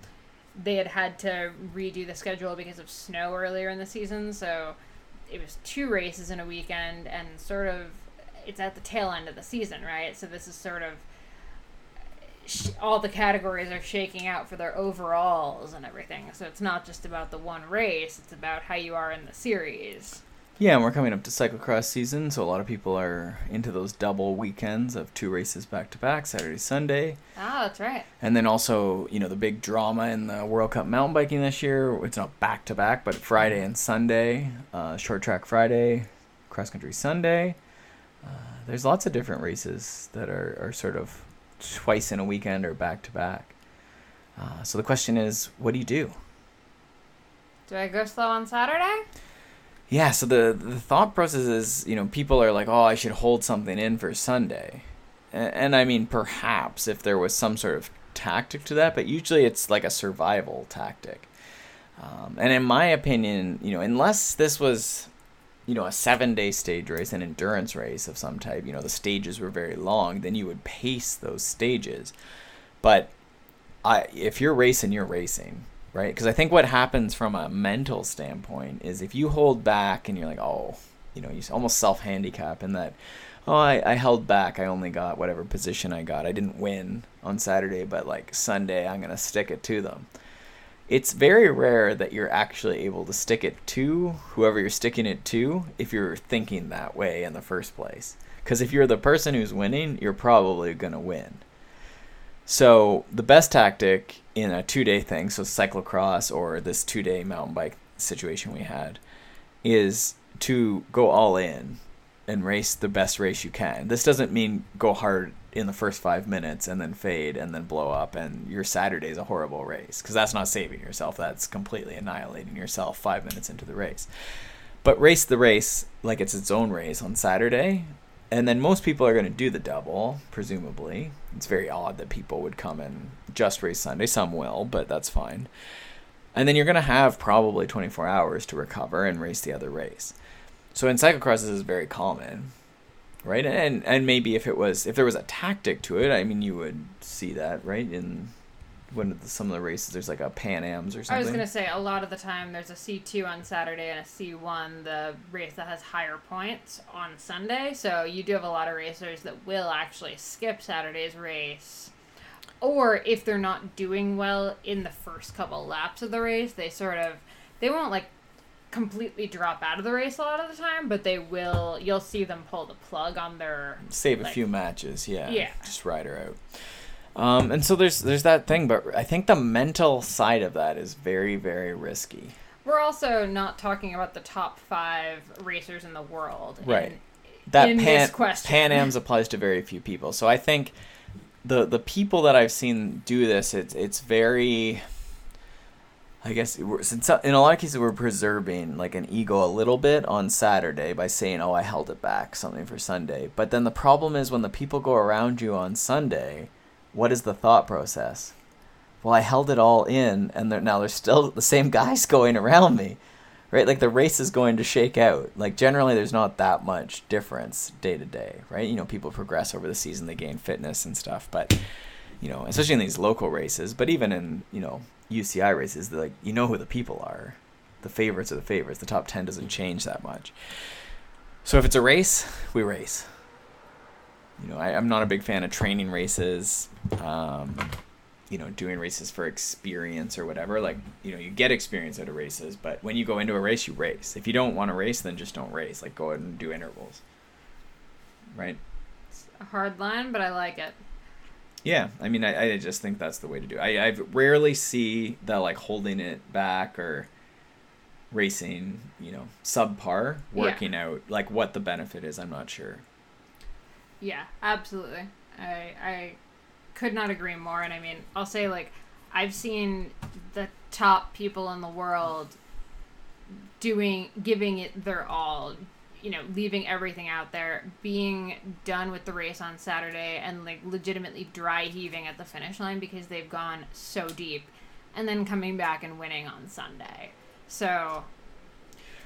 they had had to redo the schedule because of snow earlier in the season, so it was two races in a weekend and sort of it's at the tail end of the season, right? So this is sort of all the categories are shaking out for their overalls and everything. So it's not just about the one race; it's about how you are in the series. Yeah, and we're coming up to cyclocross season, so a lot of people are into those double weekends of two races back to back, Saturday, Sunday. Oh, that's right. And then also, you know, the big drama in the World Cup mountain biking this year. It's not back to back, but Friday and Sunday, uh, short track Friday, cross country Sunday. Uh, there's lots of different races that are, are sort of twice in a weekend or back to back. Uh, so the question is, what do you do? Do I go slow on Saturday? Yeah, so the the thought process is, you know, people are like, "Oh, I should hold something in for Sunday." And, and, I mean, perhaps if there was some sort of tactic to that, but usually it's like a survival tactic. Um, and in my opinion, you know, unless this was, you know, a seven-day stage race, an endurance race of some type, you know, the stages were very long, then you would pace those stages. But I, if you're racing, you're racing right? Because I think what happens from a mental standpoint is if you hold back and you're like, oh, you know, you almost self handicap in that, oh, I, I held back. I only got whatever position I got. I didn't win on Saturday, but like Sunday, I'm going to stick it to them. It's very rare that you're actually able to stick it to whoever you're sticking it to if you're thinking that way in the first place. Because if you're the person who's winning, you're probably going to win. So the best tactic in a two day thing, so cyclocross or this two day mountain bike situation we had, is to go all in and race the best race you can. This doesn't mean go hard in the first five minutes and then fade and then blow up and your Saturday is a horrible race because that's not saving yourself. That's completely annihilating yourself five minutes into the race. But race the race like it's its own race on Saturday and then most people are going to do the double, presumably. It's very odd that people would come and just race Sunday. Some will, but that's fine. And then you're going to have probably 24 hours to recover and race the other race. So in cyclocross, this is very common, right? And and maybe if it was if there was a tactic to it, I mean, you would see that, right? In the, some of the races there's like a Pan Am's or something. I was gonna say a lot of the time there's a C two on Saturday and a C one, the race that has higher points on Sunday. So you do have a lot of racers that will actually skip Saturday's race, or if they're not doing well in the first couple laps of the race, they sort of they won't like completely drop out of the race a lot of the time, but they will. You'll see them pull the plug on their save like, a few matches. Yeah, yeah, just ride her out. Um, and so there's there's that thing, but I think the mental side of that is very very risky. We're also not talking about the top five racers in the world, right? In, that in Pan Pan Am's applies to very few people. So I think the the people that I've seen do this, it's it's very. I guess since in a lot of cases we're preserving like an ego a little bit on Saturday by saying, "Oh, I held it back, something for Sunday." But then the problem is when the people go around you on Sunday what is the thought process? Well, I held it all in, and now there's still the same guys going around me, right? Like the race is going to shake out. Like generally, there's not that much difference day to day, right? You know, people progress over the season, they gain fitness and stuff, but you know, especially in these local races, but even in you know UCI races, like you know who the people are. The favorites are the favorites. The top ten doesn't change that much. So if it's a race, we race you know, I, am not a big fan of training races. Um, you know, doing races for experience or whatever. Like, you know, you get experience out of races, but when you go into a race, you race. If you don't want to race, then just don't race. Like, go ahead and do intervals. Right? It's a hard line, but I like it. Yeah, I mean, I, I just think that's the way to do it. I, I rarely see the like, holding it back or racing, you know, subpar working yeah. out. Like, what the benefit is, I'm not sure. Yeah, absolutely. I I could not agree more. And I mean, I'll say like I've seen the top people in the world doing giving it their all you know leaving everything out there being done with the race on saturday and like legitimately dry heaving at the finish line because they've gone so deep and then coming back and winning on sunday so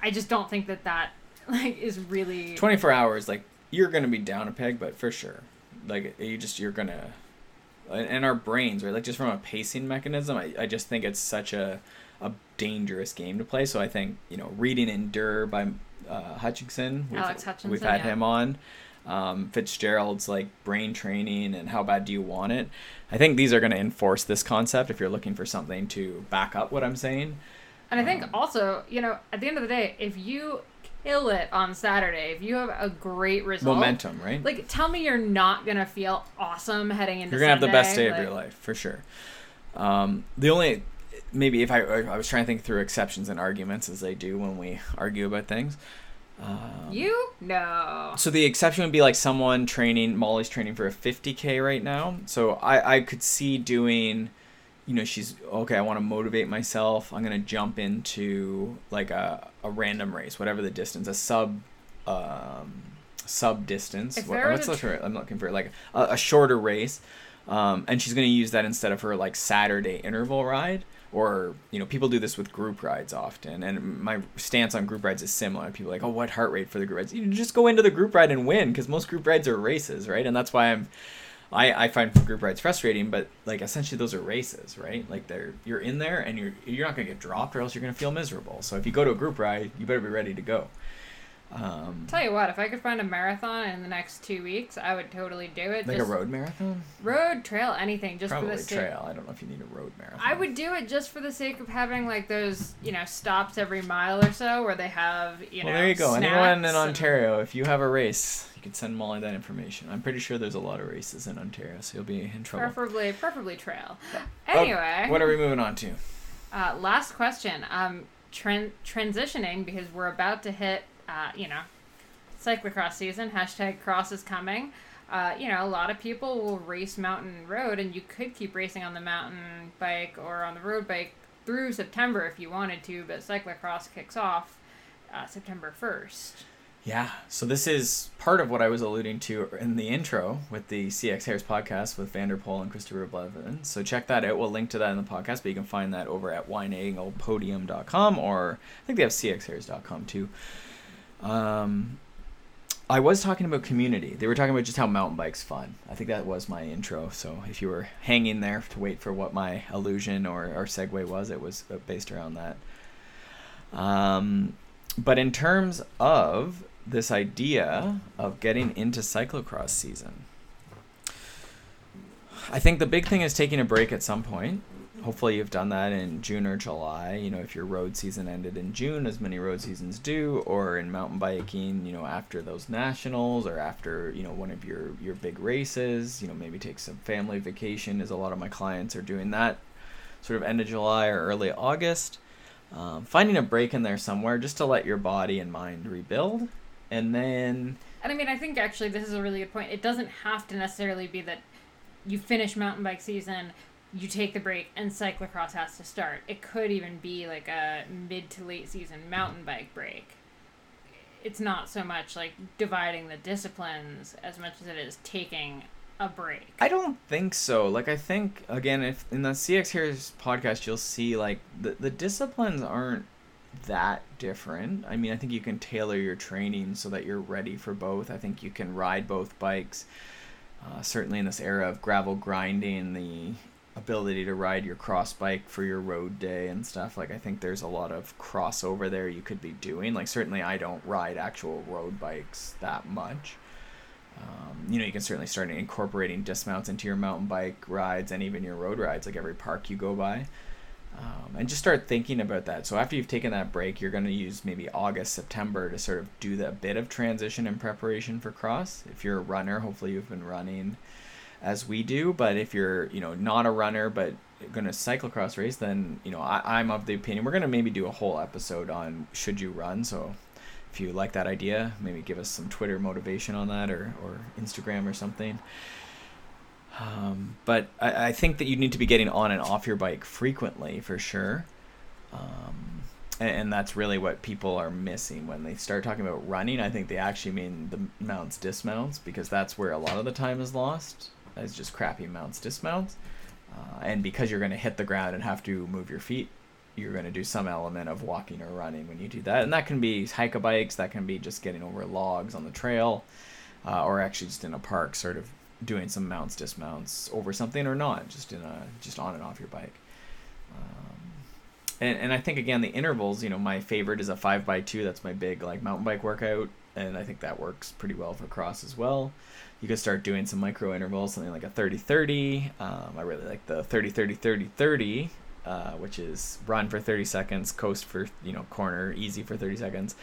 i just don't think that that like is really 24 hours like you're gonna be down a peg, but for sure, like you just you're gonna, and our brains right, like just from a pacing mechanism, I, I just think it's such a a dangerous game to play. So I think you know reading Endure by uh, Hutchinson, we've, Alex Hutchinson, we've had yeah. him on. um, Fitzgerald's like brain training and how bad do you want it. I think these are going to enforce this concept if you're looking for something to back up what I'm saying. And I think Um, also, you know, at the end of the day, if you kill it on Saturday, if you have a great result, Momentum, right? like tell me you're not gonna feel awesome heading into You're gonna have the best day Sunday, of your life for sure. Um, the only maybe if I I was trying to think through exceptions and arguments as they do when we argue about things. Um, You no. So the exception would be like someone training. Molly's training for a 50k right now. So I I could see doing, you know, she's okay. I want to motivate myself. I'm gonna jump into like a a random race, whatever the distance, a sub. Um, sub distance What- what's the tr- i'm looking for like a, a shorter race um, and she's going to use that instead of her like saturday interval ride or you know people do this with group rides often and my stance on group rides is similar. People are like oh what heart rate for the group rides? You just go into the group ride and win because most group rides are races right? And that's why i'm I, I find group rides frustrating but like essentially those are races right? Like they're you're in there and you're you're not to get dropped or else you're to feel miserable. So if you go to a group ride you better be ready to go um, Tell you what, if I could find a marathon in the next two weeks, I would totally do it. like just a road marathon road, trail, anything, just probably for the sake. trail i don't know if you need a road marathon I would do it just for the sake of having like those, you know, stops every mile or so where they have, you know. well, there you go. Anyone in and- Ontario, if you have a race, you can send Molly that information. I'm pretty sure there's a lot of races in Ontario, so you'll be in trouble. Preferably, preferably trail. Oh, Anyway, What are we moving on to? uh, last question. Um, tran- transitioning because we're about to hit, uh, you know, cyclocross season. Hashtag cross is coming. Uh, you know, a lot of people will race mountain road, and you could keep racing on the mountain bike or on the road bike through September if you wanted to. But cyclocross kicks off uh, September first. Yeah, so this is part of what I was alluding to in the intro with the CX Hairs podcast with van der Poel and Christopher Blevin. So check that out. We'll link to that in the podcast, but you can find that over at wideanglepodium.com or I think they have cxhairs.com too. Um, I was talking about community. They were talking about just how mountain bikes fun. I think that was my intro. So if you were hanging there to wait for what my allusion or, or segue was, it was based around that. Um, but in terms of this idea of getting into cyclocross season, I think the big thing is taking a break at some point. Hopefully, you've done that in June or July. You know, if your road season ended in June, as many road seasons do, or in mountain biking, you know, after those nationals or after you know one of your your big races, you know, maybe take some family vacation. As a lot of my clients are doing that, sort of end of July or early August. Um, finding a break in there somewhere just to let your body and mind rebuild, and then And I mean, I think actually this is a really good point. It doesn't have to necessarily be that you finish mountain bike season, you take the break, and cyclocross has to start. It could even be like a mid to late season mountain bike break. It's not so much like dividing the disciplines as much as it is taking a break. I don't think so. Like I think again, if in the CX Hairs podcast, you'll see like the the disciplines aren't that different. I mean, I think you can tailor your training so that you're ready for both. I think you can ride both bikes. Uh, certainly in this era of gravel grinding, the ability to ride your cross bike for your road day and stuff like i think there's a lot of crossover there you could be doing like certainly i don't ride actual road bikes that much um, you know, you can certainly start incorporating dismounts into your mountain bike rides and even your road rides, like every park you go by. Um, and just start thinking about that. So after you've taken that break, you're going to use maybe August, September to sort of do that bit of transition and preparation for cross. If you're a runner, hopefully you've been running as we do. But if you're, you know, not a runner but going to cyclocross race, then you know I, I'm of the opinion we're going to maybe do a whole episode on should you run. So if you like that idea, maybe give us some Twitter motivation on that or, or Instagram or something. Um, but I, I think that you need to be getting on and off your bike frequently for sure. Um, and that's really what people are missing when they start talking about running. I think they actually mean the mounts dismounts because that's where a lot of the time is lost. It's just crappy mounts dismounts. Uh, and because you're going to hit the ground and have to move your feet, you're going to do some element of walking or running when you do that. And that can be hike a bikes, that can be just getting over logs on the trail, uh, or actually just in a park, sort of doing some mounts, dismounts over something, or not, just in a just on and off your bike. Um, and, and I think again the intervals, you know, my favorite is a five by two. That's my big like mountain bike workout. and I think that works pretty well for cross as well. You could start doing some micro intervals, something like a 30 30. Um, I really like the 30 30 30 30, uh, which is run for 30 seconds, coast for, you know, corner, easy for 30 seconds,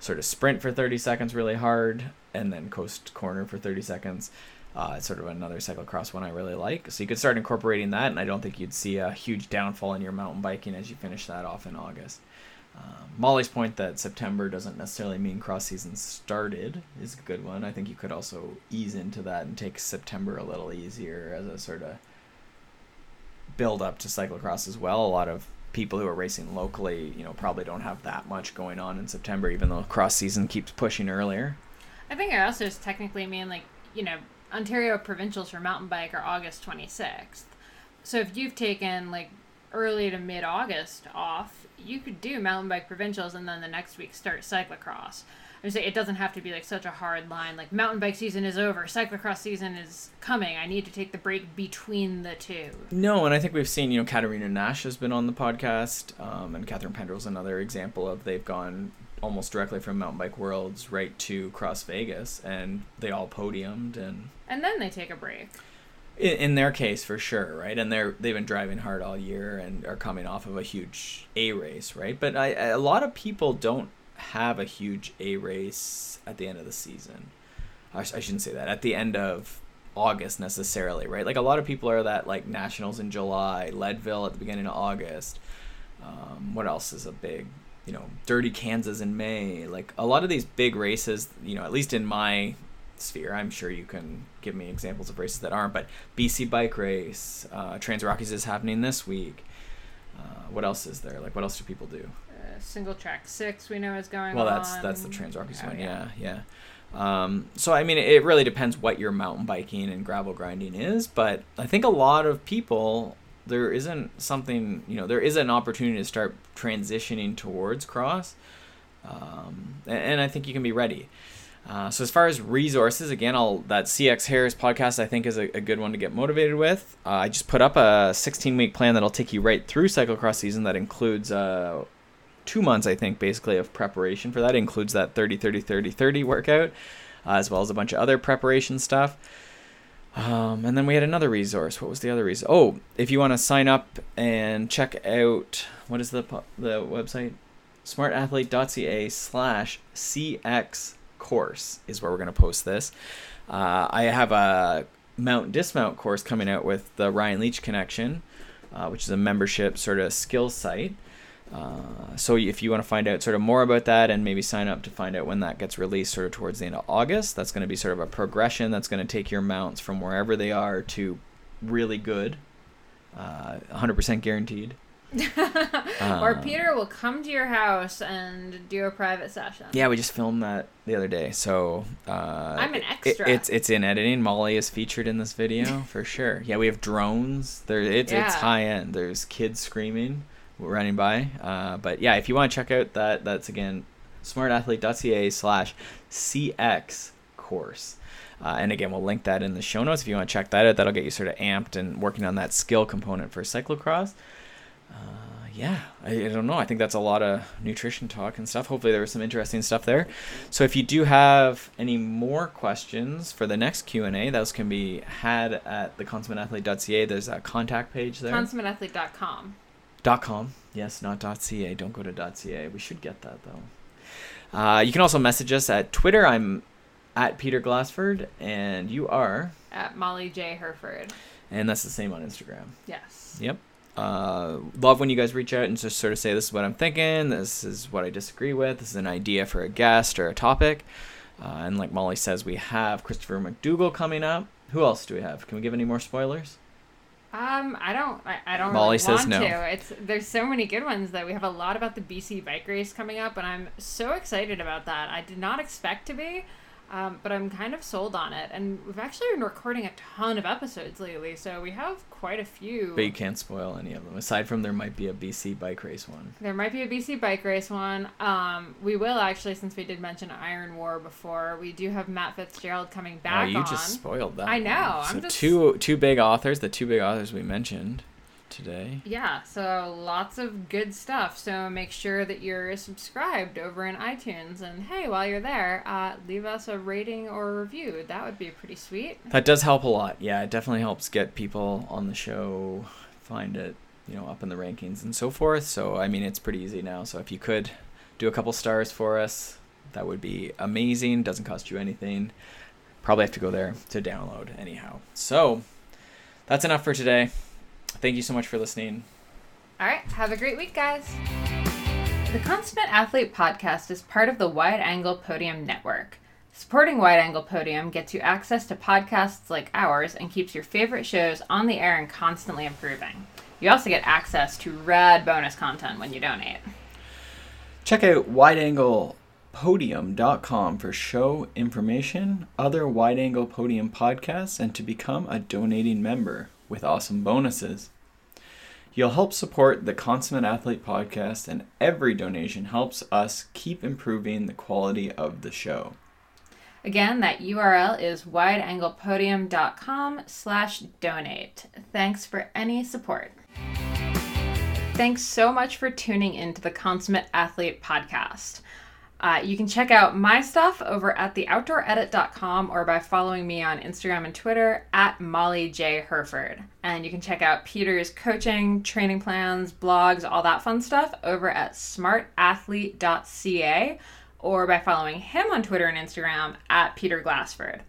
sort of sprint for 30 seconds really hard, and then coast corner for 30 seconds. Uh, it's sort of another cyclocross one I really like. So you could start incorporating that, and I don't think you'd see a huge downfall in your mountain biking as you finish that off in August. Uh, Molly's point that September doesn't necessarily mean cross season started is a good one. I think you could also ease into that and take September a little easier as a sort of build up to cyclocross as well. A lot of people who are racing locally, you know, probably don't have that much going on in September, even though cross season keeps pushing earlier. I think I also just technically mean like you know Ontario provincials for mountain bike are August 26th. So if you've taken like early to mid August off, you could do mountain bike provincials and then the next week start cyclocross. I would say it doesn't have to be like such a hard line. Like mountain bike season is over, cyclocross season is coming. I need to take the break between the two. No, and I think we've seen, you know, Katerina Nash has been on the podcast, um, and Catharine Pendrel's another example of they've gone almost directly from mountain bike worlds right to cross vegas and they all podiumed and and then they take a break in, in their case for sure right? And they're they've been driving hard all year and are coming off of a huge a race right? But I, a lot of people don't have a huge a race at the end of the season. I, I shouldn't say that. At the end of august necessarily right? Like a lot of people are that like nationals in july leadville at the beginning of august. Um, what else is a big you know, Dirty Kanza in May. Like a lot of these big races, you know, at least in my sphere, I'm sure you can give me examples of races that aren't, but BC Bike Race, uh, Trans Rockies is happening this week. Uh, what else is there? Like, what else do people do? Uh, single track six, we know is going well, on. that's that's the Trans Rockies oh, one. Yeah, yeah. yeah. Um, so I mean, it really depends what your mountain biking and gravel grinding is, but I think a lot of people there isn't something you know there is an opportunity to start transitioning towards cross um, and, and, i think you can be ready uh, so as far as resources again i'll that CX Hairs podcast i think is a, a good one to get motivated with uh, i just put up a 16 week plan that'll take you right through cyclocross season that includes uh, two months i think basically of preparation for that it includes that 30 30 30 30 workout uh, as well as a bunch of other preparation stuff um, and then we had another resource. What was the other resource? Oh, if you want to sign up and check out what is the the website? smartathlete.ca slash cx course is where we're going to post this. Uh, I have a mount dismount course coming out with the Ryan Leech connection, uh, which is a membership sort of skill site. Uh, so if you want to find out sort of more about that and maybe sign up to find out when that gets released sort of towards the end of August, that's going to be sort of a progression that's going to take your mounts from wherever they are to really good, uh, 100% guaranteed. or um, Peter will come to your house and do a private session. Yeah, we just filmed that the other day, so uh, I'm an extra. It, it's it's in editing. Molly is featured in this video for sure. Yeah, we have drones. There, it's yeah. it's high end. There's kids screaming running by. Uh, but yeah, if you want to check out that, that's again smartathlete.ca slash CX course. Uh, and again, we'll link that in the show notes if you want to check that out. That'll get you sort of amped and working on that skill component for cyclocross. Uh, yeah, I, I, don't know. I think that's a lot of nutrition talk and stuff. Hopefully, there was some interesting stuff there. So, if you do have any more questions for the next Q and A, those can be had at the consummateathlete.ca. There's a contact page there. Consummateathlete.com. Dot .com. Yes, not dot .ca. Don't go to dot .ca. We should get that though. Uh, you can also message us at Twitter. I'm at Peter Glassford, and you are at Molly J Hurford. And that's the same on Instagram. Yes. Yep. Uh, love when you guys reach out and just sort of say, "This is what I'm thinking. This is what I disagree with. This is an idea for a guest or a topic." Uh, and like Molly says, we have Christopher McDougall coming up. Who else do we have? Can we give any more spoilers? Um, I don't. I, I don't Molly really says want no. to. It's there's so many good ones that we have a lot about the BC bike race coming up, and I'm so excited about that. I did not expect to be. Um, but I'm kind of sold on it. And we've actually been recording a ton of episodes lately, so we have quite a few. But you can't spoil any of them. Aside from there might be a BC bike race one. There might be a BC bike race one. Um, we will actually, since we did mention Iron War before, we do have Matt Fitzgerald coming back. Oh, you on. just spoiled that. I know. One. So I'm just... two two big authors, the two big authors we mentioned. Today. Yeah, so lots of good stuff. So make sure that you're subscribed over in iTunes. And hey, while you're there, uh, leave us a rating or a review. That would be pretty sweet. That does help a lot. Yeah, it definitely helps get people on the show, find it, you know, up in the rankings and so forth. So, I mean, it's pretty easy now. So if you could do a couple stars for us, that would be amazing. Doesn't cost you anything. Probably have to go there to download anyhow. So that's enough for today. Thank you so much for listening. All right, have a great week, guys. The Consummate Athlete podcast is part of the Wide Angle Podium Network. Supporting Wide Angle Podium gets you access to podcasts like ours and keeps your favorite shows on the air and constantly improving. You also get access to rad bonus content when you donate. Check out wideanglepodium.com for show information, other Wide Angle Podium podcasts, and to become a donating member with awesome bonuses. You'll help support the Consummate Athlete podcast, and every donation helps us keep improving the quality of the show. Again, that URL is wideanglepodium.com slash donate. Thanks for any support. Thanks so much for tuning into the Consummate Athlete podcast. Uh, you can check out my stuff over at theoutdooredit.com or by following me on Instagram and Twitter at Molly J. Hurford. And you can check out Peter's coaching, training plans, blogs, all that fun stuff over at smartathlete.ca or by following him on Twitter and Instagram at Peter Glassford.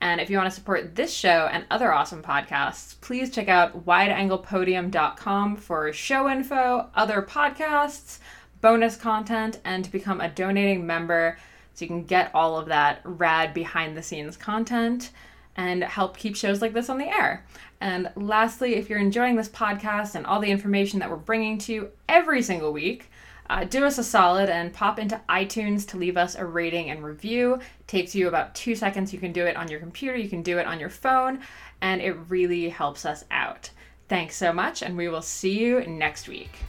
And if you want to support this show and other awesome podcasts, please check out wideanglepodium.com for show info, other podcasts, bonus content, and to become a donating member so you can get all of that rad behind the scenes content and help keep shows like this on the air. And lastly, if you're enjoying this podcast and all the information that we're bringing to you every single week, uh, do us a solid and pop into iTunes to leave us a rating and review. It takes you about two seconds. You can do it on your computer, you can do it on your phone, and it really helps us out. Thanks so much, and we will see you next week.